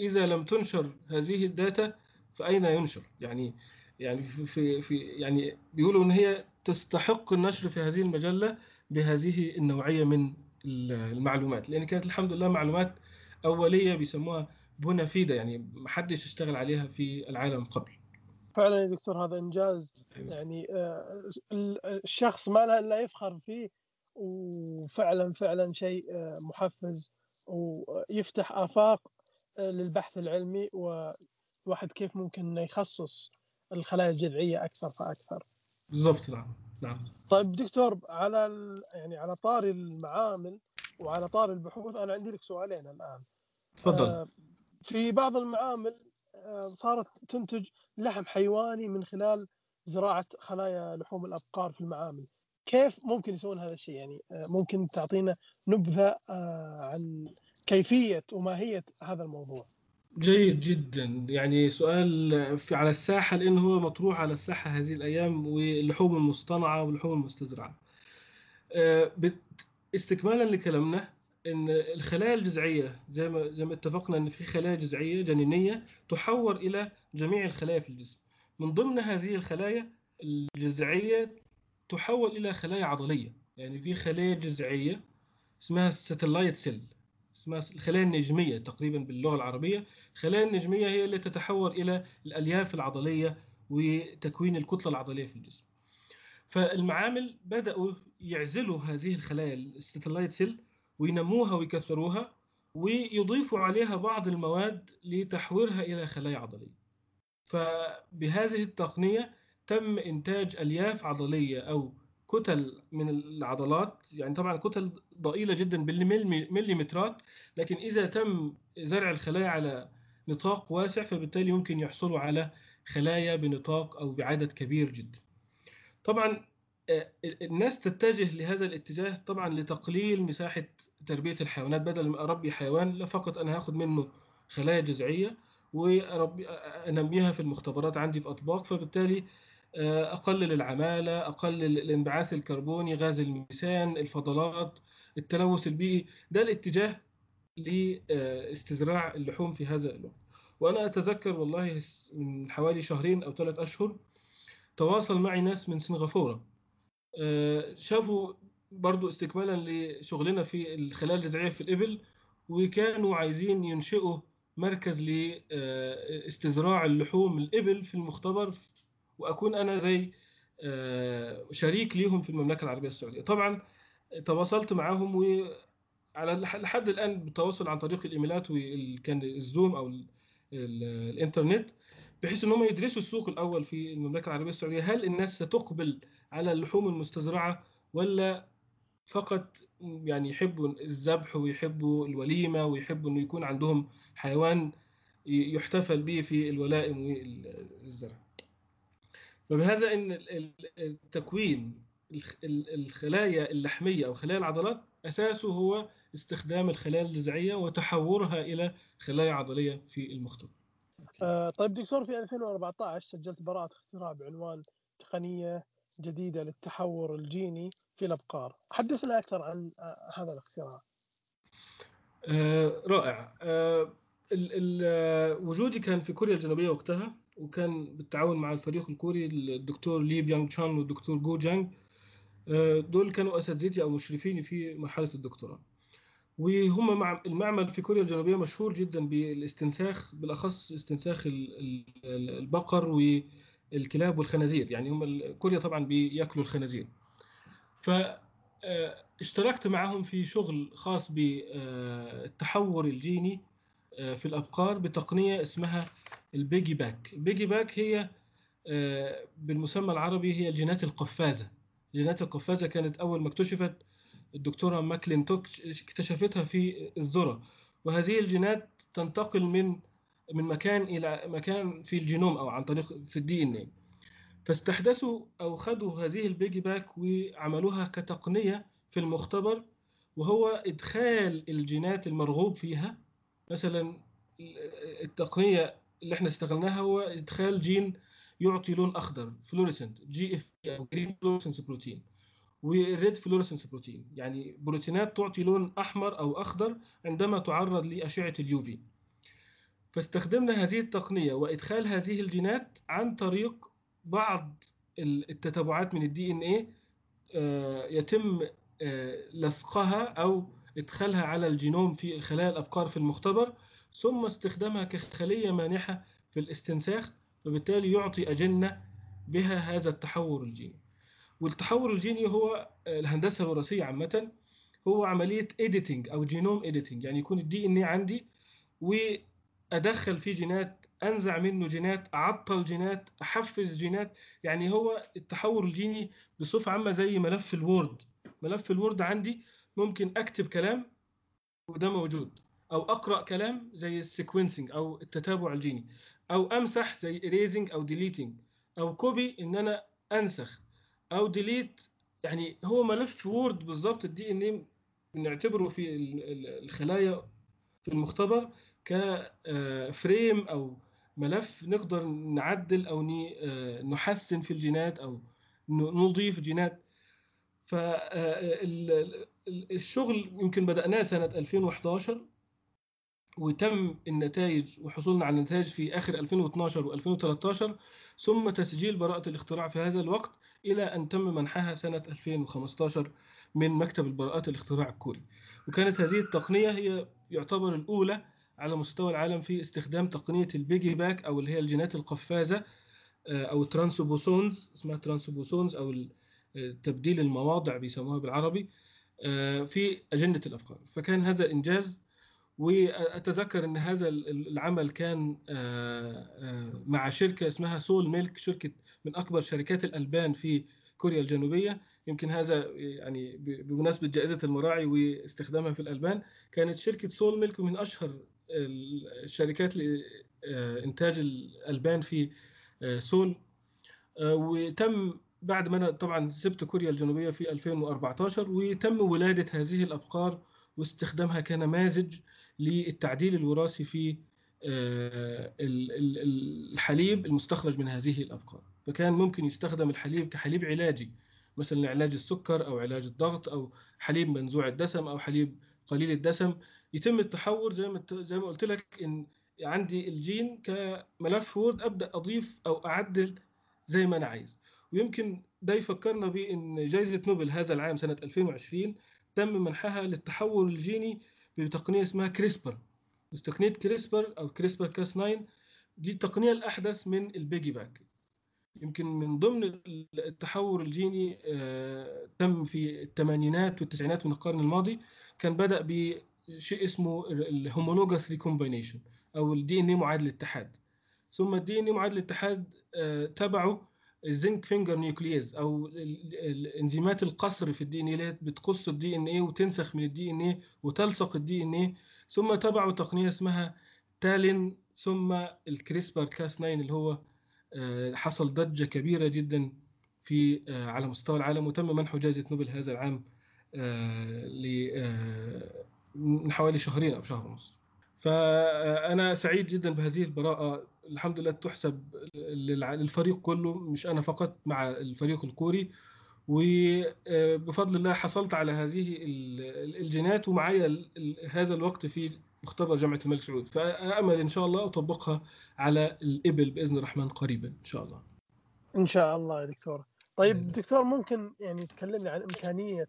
إذا لم تنشر هذه الداتا فأين ينشر؟ يعني يعني في في يعني بيقولوا إن هي تستحق النشر في هذه المجلة بهذه النوعية من المعلومات لأن كانت الحمد لله معلومات أولية بيسموها بونافيدا يعني ما حدش اشتغل عليها في العالم قبل. فعلا يا دكتور هذا إنجاز يعني الشخص ما له الا يفخر فيه وفعلا فعلا شيء محفز ويفتح آفاق للبحث العلمي والواحد كيف ممكن إنه يخصص الخلايا الجذعية أكثر فأكثر. بالضبط نعم نعم. طيب دكتور على يعني على طاري المعامل وعلى طاري البحوث أنا عندي لك سؤالين الآن. تفضل. آه في بعض المعامل آه صارت تنتج لحم حيواني من خلال زراعة خلايا لحوم الأبقار في المعامل. كيف ممكن يسوون هذا الشيء؟ يعني ممكن تعطينا نبذة عن كيفية وماهية هذا الموضوع. جيد جدا. يعني سؤال في على الساحة لأنه هو مطروح على الساحة هذه الأيام واللحوم المصطنعة واللحوم المستزرعة. استكمالا لكلامنا إن الخلايا الجذعية زي ما زي ما اتفقنا إن في خلايا جذعية جنينية تحور إلى جميع الخلايا في الجسم. من ضمن هذه الخلايا الجذعية تحول إلى خلايا عضلية. يعني في خلايا جذعية اسمها الساتلايت سيل اسمها الخلايا النجمية تقريبا باللغة العربية. الخلايا النجمية هي اللي تتحول إلى الألياف العضلية وتكوين الكتلة العضلية في الجسم. فالمعامل بدأوا يعزلوا هذه الخلايا ال satellite cell وينموها ويكثروها ويضيفوا عليها بعض المواد لتحويرها إلى خلايا عضلية. فبهذه التقنية تم إنتاج ألياف عضلية أو كتل من العضلات يعني طبعا كتل ضئيلة جدا بالمليمترات لكن إذا تم زرع الخلايا على نطاق واسع فبالتالي يمكن يحصلوا على خلايا بنطاق أو بعدد كبير جدا. طبعا الناس تتجه لهذا الاتجاه طبعا لتقليل مساحة تربية الحيوانات بدل ما أربي حيوان لا فقط أنا هاخد منه خلايا جذعية واربي أنميها في المختبرات عندي في أطباق فبالتالي أقلل العمالة أقلل الانبعاث الكربوني غاز الميثان الفضلات التلوث البيئي. ده الاتجاه لاستزراع اللحوم في هذا الوقت. وأنا أتذكر والله من حوالي شهرين أو ثلاث أشهر تواصل معي ناس من سنغافورة. آه، شافوا برضو استكمالا لشغلنا في الخلايا الجذعيه في الإبل وكانوا عايزين ينشئوا مركز لاستزراع اللحوم الإبل في المختبر وأكون أنا زي آه، شريك ليهم في المملكة العربية السعودية. طبعا تواصلت معهم وعلى لحد الآن بالتواصل عن طريق الإيميلات وكان الزوم أو الإنترنت بحيث إن هم يدرسوا السوق الأول في المملكة العربية السعودية. هل الناس ستقبل على اللحوم المستزرعة ولا فقط يعني يحبوا الذبح ويحبوا الوليمة ويحبوا إنه يكون عندهم حيوان يحتفل به في الولائم والزرع فبهذا إن التكوين الخلايا اللحمية أو خلايا العضلات أساسه هو استخدام الخلايا الجذعية وتحورها إلى خلايا عضلية في المختبر. آه طيب دكتور في 2014 سجلت براءة اختراع بعنوان تقنية جديدة للتحور الجيني في الأبقار. حدثنا أكثر عن آه هذا الاختراع آه رائع. آه وجودي كان في كوريا الجنوبية وقتها وكان بالتعاون مع الفريق الكوري الدكتور لي بيانغ تشان والدكتور جو جانج آه، دول كانوا أساتذتي أو مشرفيني في مرحلة الدكتوراه. وهم مع المعمل في كوريا الجنوبية مشهور جدا بالاستنساخ بالأخص استنساخ البقر والكلاب والخنازير يعني هم كوريا طبعا بيأكلوا الخنازير. فاشتركت آه، معهم في شغل خاص بالتحور الجيني آه، في الأبقار بتقنية اسمها ال piggyBac. ال piggyBac هي بالمسمى العربي هي الجينات القفازة. جينات القفازة كانت أول ما اكتشفت الدكتورة ماكلينتوك اكتشفتها في الذرة. وهذه الجينات تنتقل من من مكان إلى مكان في الجينوم أو عن طريق في ال DA فاستحدثوا أو خدوا هذه ال piggyBac وعملوها كتقنية في المختبر وهو إدخال الجينات المرغوب فيها. مثلا التقنية اللي إحنا استغلناها هو إدخال جين يعطي لون أخضر fluorescent GF أو green fluorescence protein وال red fluorescence protein يعني بروتينات تعطي لون أحمر أو أخضر عندما تعرض لأشعة ال UV فاستخدمنا هذه التقنية وإدخال هذه الجينات عن طريق بعض التتابعات من ال DNA يتم آه، لصقها أو إدخالها على الجينوم في خلايا الأبقار في المختبر ثم استخدامها كخلية مانحة في الاستنساخ وبالتالي يعطي أجنة بها هذا التحور الجيني. والتحور الجيني هو الهندسة الوراثية عامة هو عملية editing أو genome editing يعني يكون ال DNA عندي وأدخل فيه جينات أنزع منه جينات أعطل جينات أحفز جينات. يعني هو التحور الجيني بصفة عامة زي ملف ال Word. ملف ال Word عندي ممكن أكتب كلام وده موجود. أو أقرأ كلام زي ال sequencing أو التتابع الجيني. أو أمسح زي erasing أو deleting أو copy إن أنا أنسخ. أو delete يعني هو ملف Word بالظبط ال DNA بنعتبره في الخلايا في المختبر. ك frame آه، أو ملف نقدر نعدل أو آه، نحسن في الجينات أو نضيف جينات. فالشغل آه، يمكن بدأناه سنة 2011 وتم النتائج وحصولنا على النتائج في آخر 2012 و2013 ثم تسجيل براءة الاختراع في هذا الوقت إلى أن تم منحها سنة 2015 من مكتب البراءات الاختراع الكوري. وكانت هذه التقنية هي يعتبر الأولى على مستوى العالم في استخدام تقنية ال piggyBac أو اللي هي الجينات القفازة آه، أو transposons اسمها transposons أو تبديل المواضع بيسموها بالعربي آه، في أجنة الأفكار. فكان هذا إنجاز وأتذكر إن هذا العمل كان آه، مع شركة اسمها سول ميلك شركة من أكبر شركات الألبان في كوريا الجنوبية. يمكن هذا يعني بمناسبة جائزة المراعي واستخدامها في الألبان كانت شركة سول ميلك من أشهر الشركات لانتاج الألبان في آه، سول. وتم بعد ما أنا طبعا سبت كوريا الجنوبية في 2014 وتم ولادة هذه الأبقار واستخدامها كنماذج للتعديل الوراثي في آه، الحليب المستخرج من هذه الأبقار. فكان ممكن يستخدم الحليب كحليب علاجي مثلا لعلاج السكر أو علاج الضغط أو حليب منزوع الدسم أو حليب قليل الدسم يتم التحور زي ما زي ما قلت لك إن عندي الجين كملف Word أبدأ أضيف أو أعدل زي ما أنا عايز. ويمكن ده يفكرنا بان جائزه نوبل هذا العام سنة 2020 تم منحها للتحور الجيني بتقنية اسمها CRISPR. تقنية CRISPR أو CRISPR Cas 9 دي التقنية الأحدث من ال piggyBac. يمكن من ضمن التحور الجيني آه، تم في الثمانينات والتسعينات من القرن الماضي. كان بدأ بشيء اسمه ال homologous recombination أو ال DNA معادل الاتحاد. ثم ال DNA معادل الاتحاد آه، تبعه ال zinc finger nuclease أو الإنزيمات القص في ال DNA بتقص ال DNA وتنسخ من ال DNA وتلصق ال DNA ثم تبعه تقنية اسمها تالين ثم الكريسبر كاس 9 اللي هو آه، حصل ضجة كبيرة جدا في آه، على مستوى العالم وتم منحه جائزة نوبل هذا العام من حوالي شهرين أو شهر ونص. فأنا سعيد جدا بهذه البراءة. الحمد لله تحسب للفريق كله مش أنا فقط مع الفريق الكوري. وبفضل الله حصلت على هذه الجينات ومعايا هذا الوقت في مختبر جامعة الملك سعود. فامل إن شاء الله أطبقها على الإبل بإذن الرحمن قريبا إن شاء الله. إن شاء الله يا دكتور طيب دكتور ممكن يعني تكلمنا عن إمكانية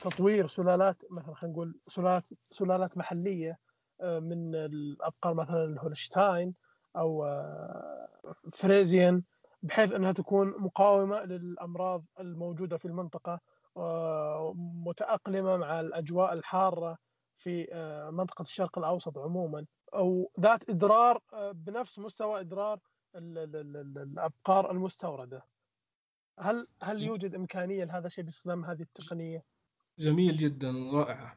تطوير سلالات مثلا خلينا نقول سلالات سلالات محلية آه، من الأبقار مثلا الهولشتاين أو آه، فريزيان بحيث إنها تكون مقاومة للأمراض الموجودة في المنطقة آه، متأقلمة مع الأجواء الحارة في منطقة الشرق الأوسط عموما. أو ذات إدرار بنفس مستوى إدرار الأبقار المستوردة. هل هل يوجد إمكانية لهذا الشيء باستخدام هذه التقنية؟ جميل جدا رائع.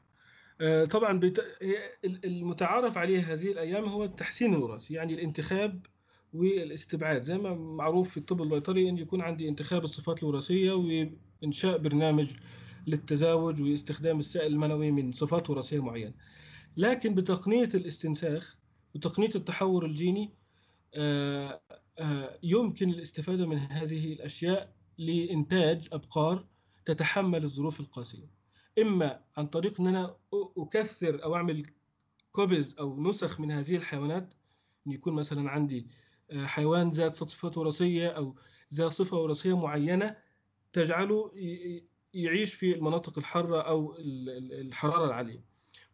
آه، طبعا المتعارف عليه هذه الأيام هو التحسين الوراثي يعني الانتخاب والاستبعاد. زي ما معروف في الطب البيطري أن يكون عندي انتخاب الصفات الوراثية وإنشاء برنامج للتزاوج واستخدام السائل المنوي من صفات وراثية معينة. لكن بتقنية الاستنساخ وتقنية التحور الجيني آه، آه، يمكن الاستفادة من هذه الأشياء لإنتاج أبقار تتحمل الظروف القاسية. إما عن طريق إن أنا أكثر أو أعمل كوبيز أو نسخ من هذه الحيوانات إن يكون مثلا عندي آه، حيوان ذات صفات وراثية أو ذات صفة وراثية معينة تجعله يعيش في المناطق الحارة أو الحرارة العالية.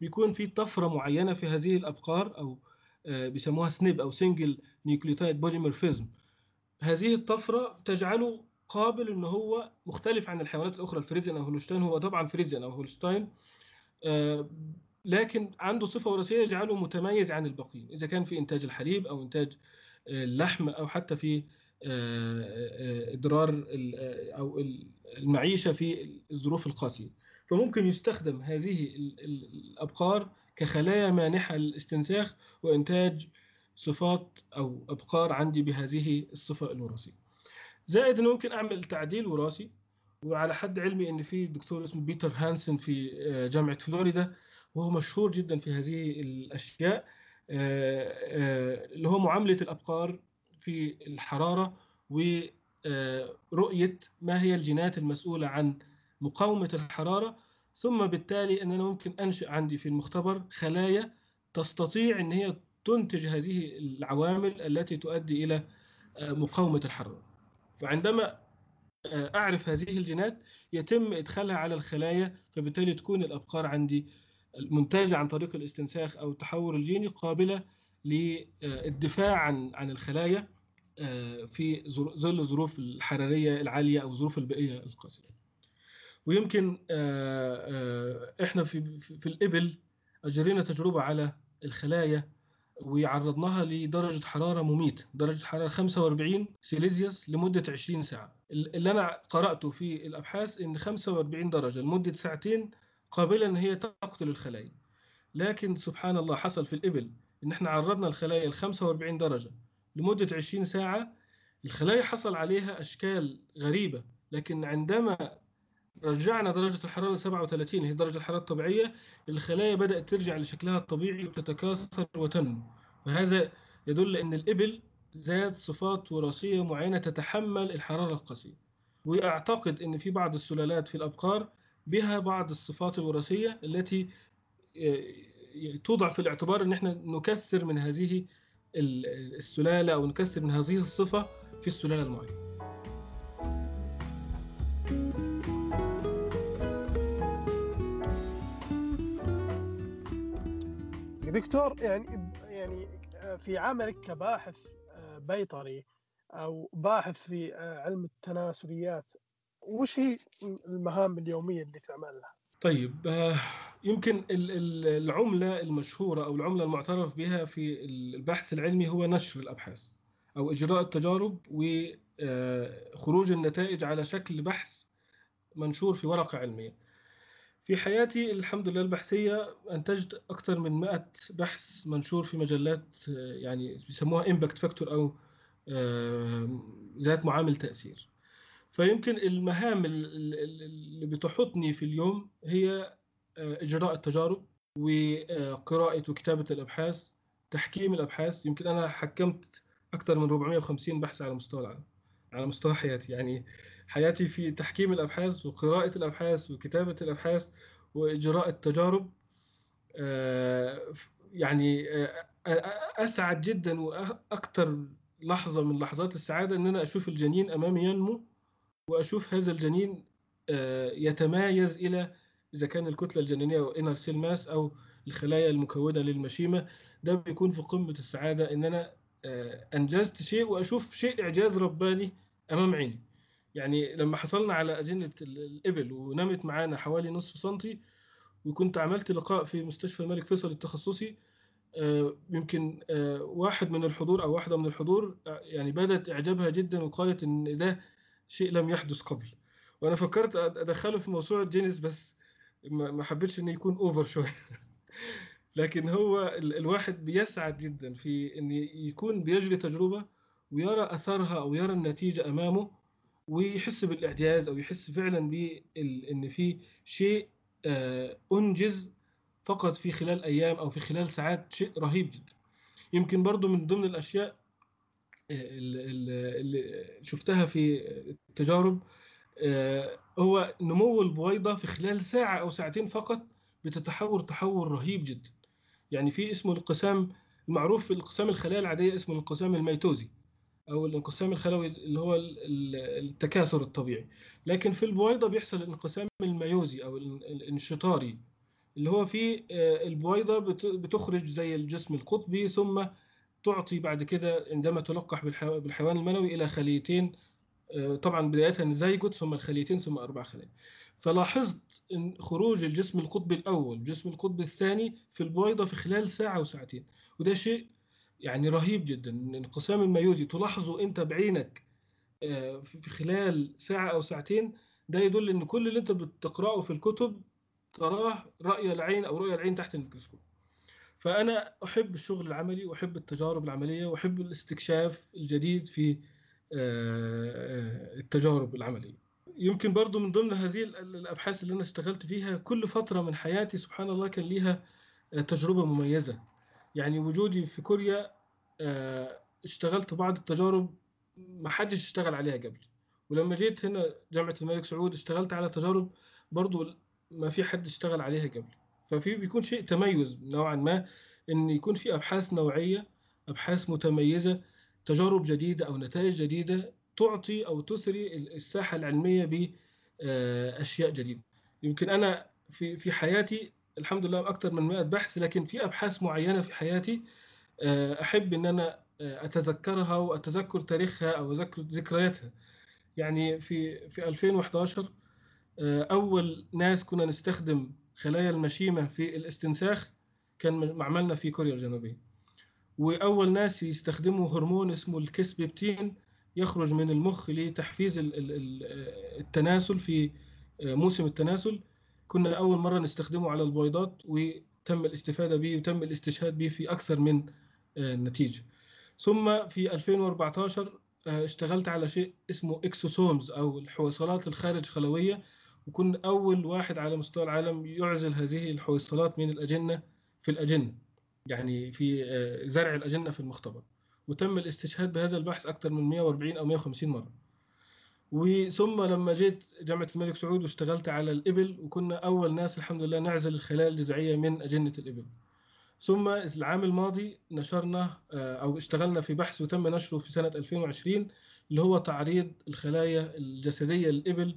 بيكون في طفرة معينة في هذه الأبقار أو آه، بيسموها SNP أو single nucleotide polymorphism هذه الطفرة تجعله قابل إن هو مختلف عن الحيوانات الأخرى. ال Friesian أو Holstein هو طبعا Friesian أو Holstein آه، لكن عنده صفة وراثية يجعله متميز عن الباقيين. إذا كان في إنتاج الحليب أو إنتاج آه، اللحم أو حتى في آه، إدرار أو المعيشة في الظروف القاسية. فممكن يستخدم هذه الأبقار كخلايا مانحة للاستنساخ وإنتاج صفات أو أبقار عندي بهذه الصفة الوراثية. زائد إنه ممكن أعمل تعديل وراثي وعلى حد علمي إن في دكتور اسمه بيتر هانسن في آه، جامعة فلوريدا وهو مشهور جدا في هذه الأشياء آه، آه، اللي هو معاملة الأبقار في الحرارة ورؤيه ما هي الجينات المسؤولة عن مقاومة الحرارة. ثم بالتالي ان أنا ممكن أنشئ عندي في المختبر خلايا تستطيع إن هي تنتج هذه العوامل التي تؤدي إلى مقاومة الحرارة. وعندما آه، أعرف هذه الجينات يتم إدخالها على الخلايا فبالتالي تكون الأبقار عندي منتجة عن طريق الاستنساخ أو التحور الجيني قابلة للدفاع عن عن الخلايا آه، في ظل الظروف الحرارية العالية أو الظروف البيئية القاسية. ويمكن آه، إحنا في في الإبل أجرينا تجربة على الخلايا ويعرضناها لدرجة حرارة مميتة درجة حرارة 45 سيليزيوس لمدة 20 ساعة. اللي أنا قرأته في الأبحاث إن 45 درجة لمدة ساعتين قابلة إن هي تقتل الخلايا. لكن سبحان الله حصل في الإبل إن إحنا عرضنا الخلايا ل 45 درجة لمدة 20 ساعة الخلايا حصل عليها أشكال غريبة. لكن عندما رجعنا درجة الحرارة ل 37 هي درجة الحرارة الطبيعية. الخلايا بدأت ترجع لشكلها الطبيعي وتتكاثر وتنمو. وهذا يدل أن الإبل ذات صفات وراثية معينة تتحمل الحرارة القاسية. وأعتقد أن في بعض السلالات في الأبقار بها بعض الصفات الوراثية التي توضع في الاعتبار أن إحنا نكثر من هذه السلالة أو نكسب من هذه الصفة في السلالة المعينة. دكتور يعني يعني في عملك كباحث بيطري أو باحث في علم التناسليات وش هي المهام اليومية اللي تعملها؟ طيب يمكن العملة المشهورة أو العملة المعترف بها في البحث العلمي هو نشر الأبحاث أو إجراء التجارب وخروج النتائج على شكل بحث منشور في ورقة علمية. في حياتي الحمد لله البحثية أنتجت أكثر من 100 بحث منشور في مجلات يعني بيسموها impact factor أو ذات معامل تأثير. فيمكن المهام اللي بتحطني في اليوم هي إجراء التجارب وقراءه وكتابة الأبحاث تحكيم الأبحاث يمكن أنا حكمت أكثر من 450 بحث على مستوى العالم على مستوى حياتي يعني حياتي في تحكيم الأبحاث وقراءة الأبحاث وكتابة الأبحاث وإجراء التجارب يعني أسعد جدا وأكثر لحظة من لحظات السعادة إن أنا أشوف الجنين أمامي ينمو وأشوف هذا الجنين يتمايز إلى إذا كان الكتلة الجنينية أو inner cell mass أو الخلايا المكونة للمشيمة. ده بيكون في قمة السعادة إن أنا أنجزت شيء وأشوف شيء إعجاز رباني أمام عيني. يعني لما حصلنا على اجنه الإبل ونمت معانا حوالي نصف سنتي وكنت عملت لقاء في مستشفى الملك فيصل التخصصي يمكن واحد من الحضور أو واحدة من الحضور يعني بدأت إعجابها جدا وقالت إن ده شيء لم يحدث قبل. وأنا فكرت أدخله في موسوعة جينيس بس ما حبيتش إنه يكون أوفر شوية. لكن هو الواحد بيسعد جدا في إن يكون بيجري تجربة ويرى أثرها أو يرى النتيجة أمامه. ويحس بالإعجاز أو يحس فعلا بان في شيء أنجز فقط في خلال أيام أو في خلال ساعات شيء رهيب جدا. يمكن برضو من ضمن الأشياء اللي شفتها في التجارب هو نمو البويضة في خلال ساعة أو ساعتين فقط بتتحور تحور رهيب جدا. يعني في اسمه الانقسام المعروف في انقسام الخلايا العادية اسمه الانقسام الميتوزي. أو الانقسام الخلوي اللي هو التكاثر الطبيعي. لكن في البويضة بيحصل الانقسام الميوزي أو الانشطاري اللي هو في البويضة بتخرج زي الجسم القطبي ثم تعطي بعد كده عندما تلقح بالحيوان المنوي إلى خليتين طبعا بداية زيجوت ثم الخليتين ثم أربع خلايا فلاحظت إن خروج الجسم القطبي الأول الجسم القطبي الثاني في البويضة في خلال ساعة وساعتين وده شيء يعني رهيب جدا الانقسام الميوزي تلاحظه أنت بعينك في خلال ساعة أو ساعتين ده يدل إن كل اللي أنت بتقرأه في الكتب تراه رأي العين أو رؤية العين تحت الميكروسكوب. فأنا أحب الشغل العملي وأحب التجارب العملية وأحب الاستكشاف الجديد في التجارب العملية. يمكن برضو من ضمن هذه الأبحاث اللي أنا اشتغلت فيها كل فترة من حياتي سبحان الله كان ليها تجربة مميزة. يعني وجودي في كوريا اشتغلت بعض التجارب ما حدش اشتغل عليها قبل. ولما جيت هنا جامعة الملك سعود اشتغلت على تجارب برضو ما في حد اشتغل عليها قبل. ففي بيكون شيء تميز نوعا ما إن يكون في أبحاث نوعية أبحاث متميزة تجارب جديدة أو نتائج جديدة تعطي أو تثري الساحة العلمية بأشياء جديدة. يمكن أنا في في حياتي الحمد لله أكثر من 100 بحث لكن في أبحاث معينة في حياتي أحب إن أنا أتذكرها وأتذكر تاريخها أو أذكر ذكرياتها. يعني في في 2011 أول ناس كنا نستخدم خلايا المشيمة في الاستنساخ كان معملنا في كوريا الجنوبية. وأول ناس يستخدموا هرمون اسمه الكسبيبتين يخرج من المخ لتحفيز التناسل في موسم التناسل. كنا أول مرة نستخدمه على البويضات وتم الاستفادة به وتم الاستشهاد به في أكثر من نتيجة. ثم في 2014 اشتغلت على شيء اسمه إكسوسومز أو الحويصلات الخارج خلوية. وكنا أول واحد على مستوى العالم يعزل هذه الحويصلات من الأجنة في الأجنة يعني في زرع الأجنة في المختبر. وتم الاستشهاد بهذا البحث أكثر من 140 أو 150 مرة. وثم لما جيت جامعة الملك سعود واشتغلت على الإبل وكنا أول ناس الحمد لله نعزل الخلايا الجذعية من أجنة الإبل ثم العام الماضي نشرنا أو اشتغلنا في بحث وتم نشره في سنة 2020 اللي هو تعريض الخلايا الجسدية للإبل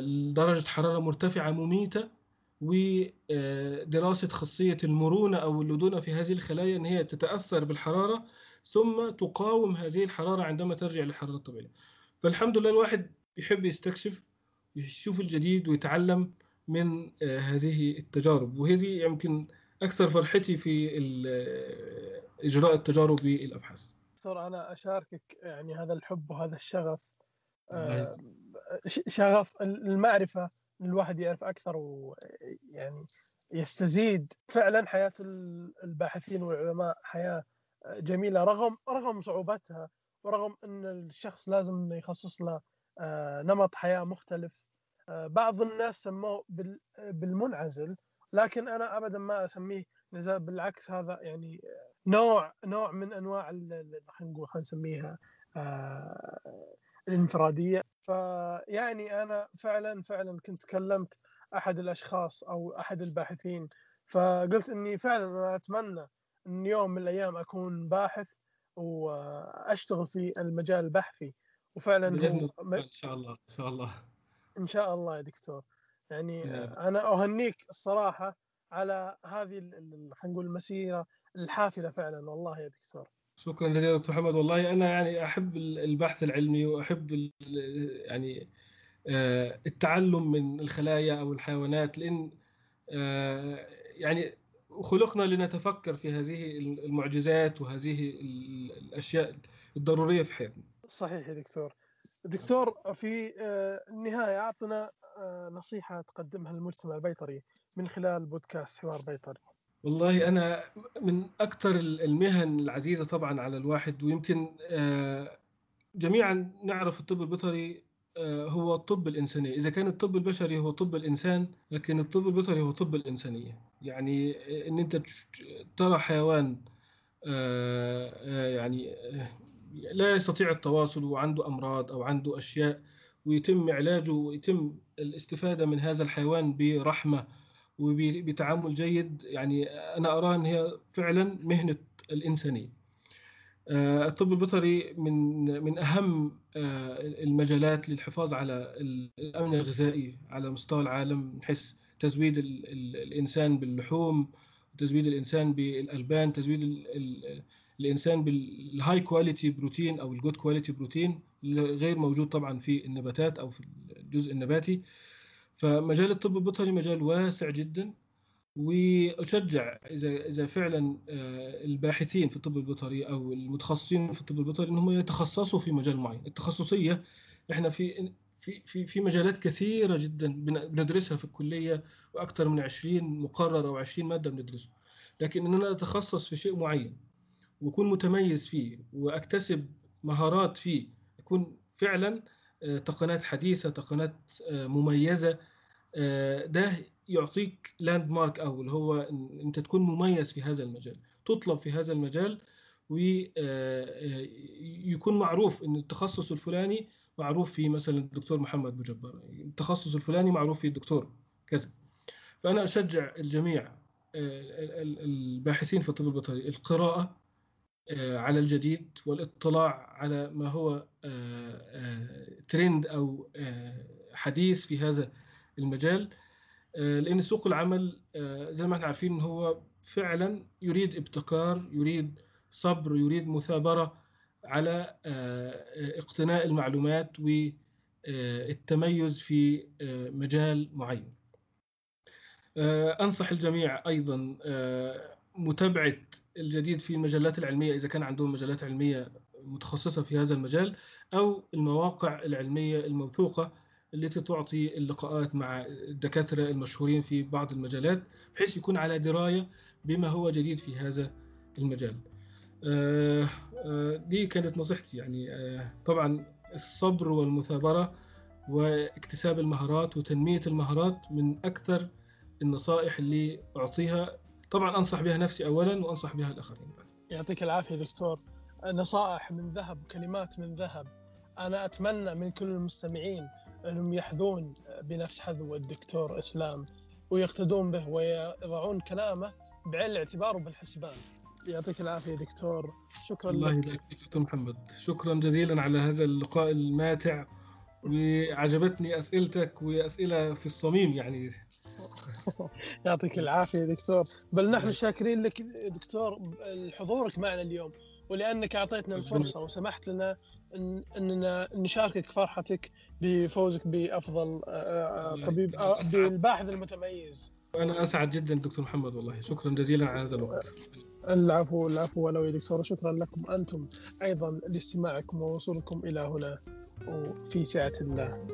لدرجة حرارة مرتفعة مميتة ودراسه خاصية المرونة أو اللدونه في هذه الخلايا إن هي تتأثر بالحرارة ثم تقاوم هذه الحرارة عندما ترجع للحرارة الطبيعية. فالحمد لله الواحد يحب يستكشف يشوف الجديد ويتعلم من هذه التجارب. وهذه يمكن أكثر فرحتي في إجراء التجارب بالابحاث. دكتور أنا أشاركك يعني هذا الحب وهذا الشغف شغف المعرفة الواحد يعرف أكثر ويعني يستزيد. فعلا حياة الباحثين والعلماء حياة جميلة رغم رغم صعوبتها ورغم أن الشخص لازم يخصص له نمط حياة مختلف. بعض الناس سموه بالمنعزل لكن أنا ابدا ما أسميه نزال بالعكس هذا يعني نوع نوع من أنواع خلينا نقول خلينا نسميها الانفرادية. فيعني أنا فعلا فعلا كنت كلمت أحد الأشخاص أو أحد الباحثين فقلت إني فعلا أنا أتمنى إن يوم من الأيام أكون باحث وأشتغل في المجال البحثي. وفعلا بإذن الله إن شاء الله إن شاء الله. إن شاء الله يا دكتور. يعني أنا أهنيك الصراحة على هذه خلينا نقول المسيرة الحافلة فعلا والله يا دكتور. شكرا جزيلا دكتور محمد. والله أنا يعني أحب البحث العلمي وأحب يعني التعلم من الخلايا أو الحيوانات لأن يعني خلقنا لنتفكر في هذه المعجزات وهذه الأشياء الضرورية في حياتنا. صحيح يا دكتور. دكتور في النهاية أعطنا نصيحة تقدمها للمجتمع البيطري من خلال بودكاست حوار بيطري. والله أنا من أكثر المهن العزيزة طبعا على الواحد ويمكن جميعا نعرف الطب البيطري هو الطب الإنساني إذا كان الطب البشري هو طب الإنسان لكن الطب البيطري هو طب الإنسانية يعني إن أنت ترى حيوان يعني لا يستطيع التواصل وعنده أمراض أو عنده أشياء ويتم علاجه ويتم الاستفادة من هذا الحيوان برحمة وبتعامل جيد يعني أنا أرى إن هي فعلا مهنة الإنسانية. الطب البيطري من من أهم المجالات للحفاظ على الأمن الغذائي على مستوى العالم من حيث تزويد الإنسان باللحوم تزويد الإنسان بالألبان تزويد الإنسان بال high quality protein أو ال good quality protein غير موجود طبعا في النباتات أو في الجزء النباتي. فمجال الطب البيطري مجال واسع جدا. وأشجع إذا إذا فعلا الباحثين في الطب البيطري أو المتخصصين في الطب البيطري إنهم يتخصصوا في مجال معين. التخصصية إحنا في في في في مجالات كثيرة جدا بندرسها في الكلية وأكثر من 20 مقرر أو 20 مادة بندرسه لكن إن أنا أتخصص في شيء معين وأكون متميز فيه وأكتسب مهارات فيه أكون فعلا تقنيات حديثة تقنيات مميزة ده يعطيك لاند مارك أو اللي هو أنت تكون مميز في هذا المجال تطلب في هذا المجال ويكون معروف إن التخصص الفلاني معروف في مثلا الدكتور محمد بوجبار التخصص الفلاني معروف في الدكتور كذا. فأنا أشجع الجميع الباحثين في الطب البيطري القراءة على الجديد والاطلاع على ما هو ترند أو حديث في هذا المجال. لأن سوق العمل زي ما إحنا عارفين هو فعلا يريد ابتكار يريد صبر يريد مثابرة على اقتناء المعلومات والتميز في مجال معين. أنصح الجميع أيضا متابعة الجديد في المجلات العلمية إذا كان عندهم مجلات علمية متخصصة في هذا المجال أو المواقع العلمية الموثوقة التي تعطي اللقاءات مع الدكاترة المشهورين في بعض المجالات بحيث يكون على دراية بما هو جديد في هذا المجال. دي كانت نصيحتي يعني طبعا الصبر والمثابرة واكتساب المهارات وتنمية المهارات من أكثر النصائح اللي أعطيها طبعا أنصح بها نفسي اولا وأنصح بها الآخرين بعد. يعطيك العافية دكتور نصائح من ذهب كلمات من ذهب أنا أتمنى من كل المستمعين انهم يحذون بنفس حذو الدكتور اسلام ويقتدون به ويضعون كلامه بعين الاعتبار وبالحسبان. يعطيك العافية دكتور. شكرا الله لك. يبارك فيك دكتور محمد. شكرا جزيلا على هذا اللقاء الماتع. وعجبتني أسئلتك وأسئلة في الصميم يعني. يعطيك العافية دكتور. بل نحن شاكرين لك دكتور حضورك معنا اليوم ولأنك أعطيتنا الفرصة وسمحت لنا إننا نشاركك فرحتك بفوزك بأفضل آه، آه، طبيب آه، بالباحث المتميز. أنا أسعد جدا دكتور محمد والله. شكرا جزيلا على هذا الوقت. العفو العفو ولو يا دكتور شكرا لكم أنتم أيضا لاستماعكم ووصولكم إلى هنا. وفي سعه الله.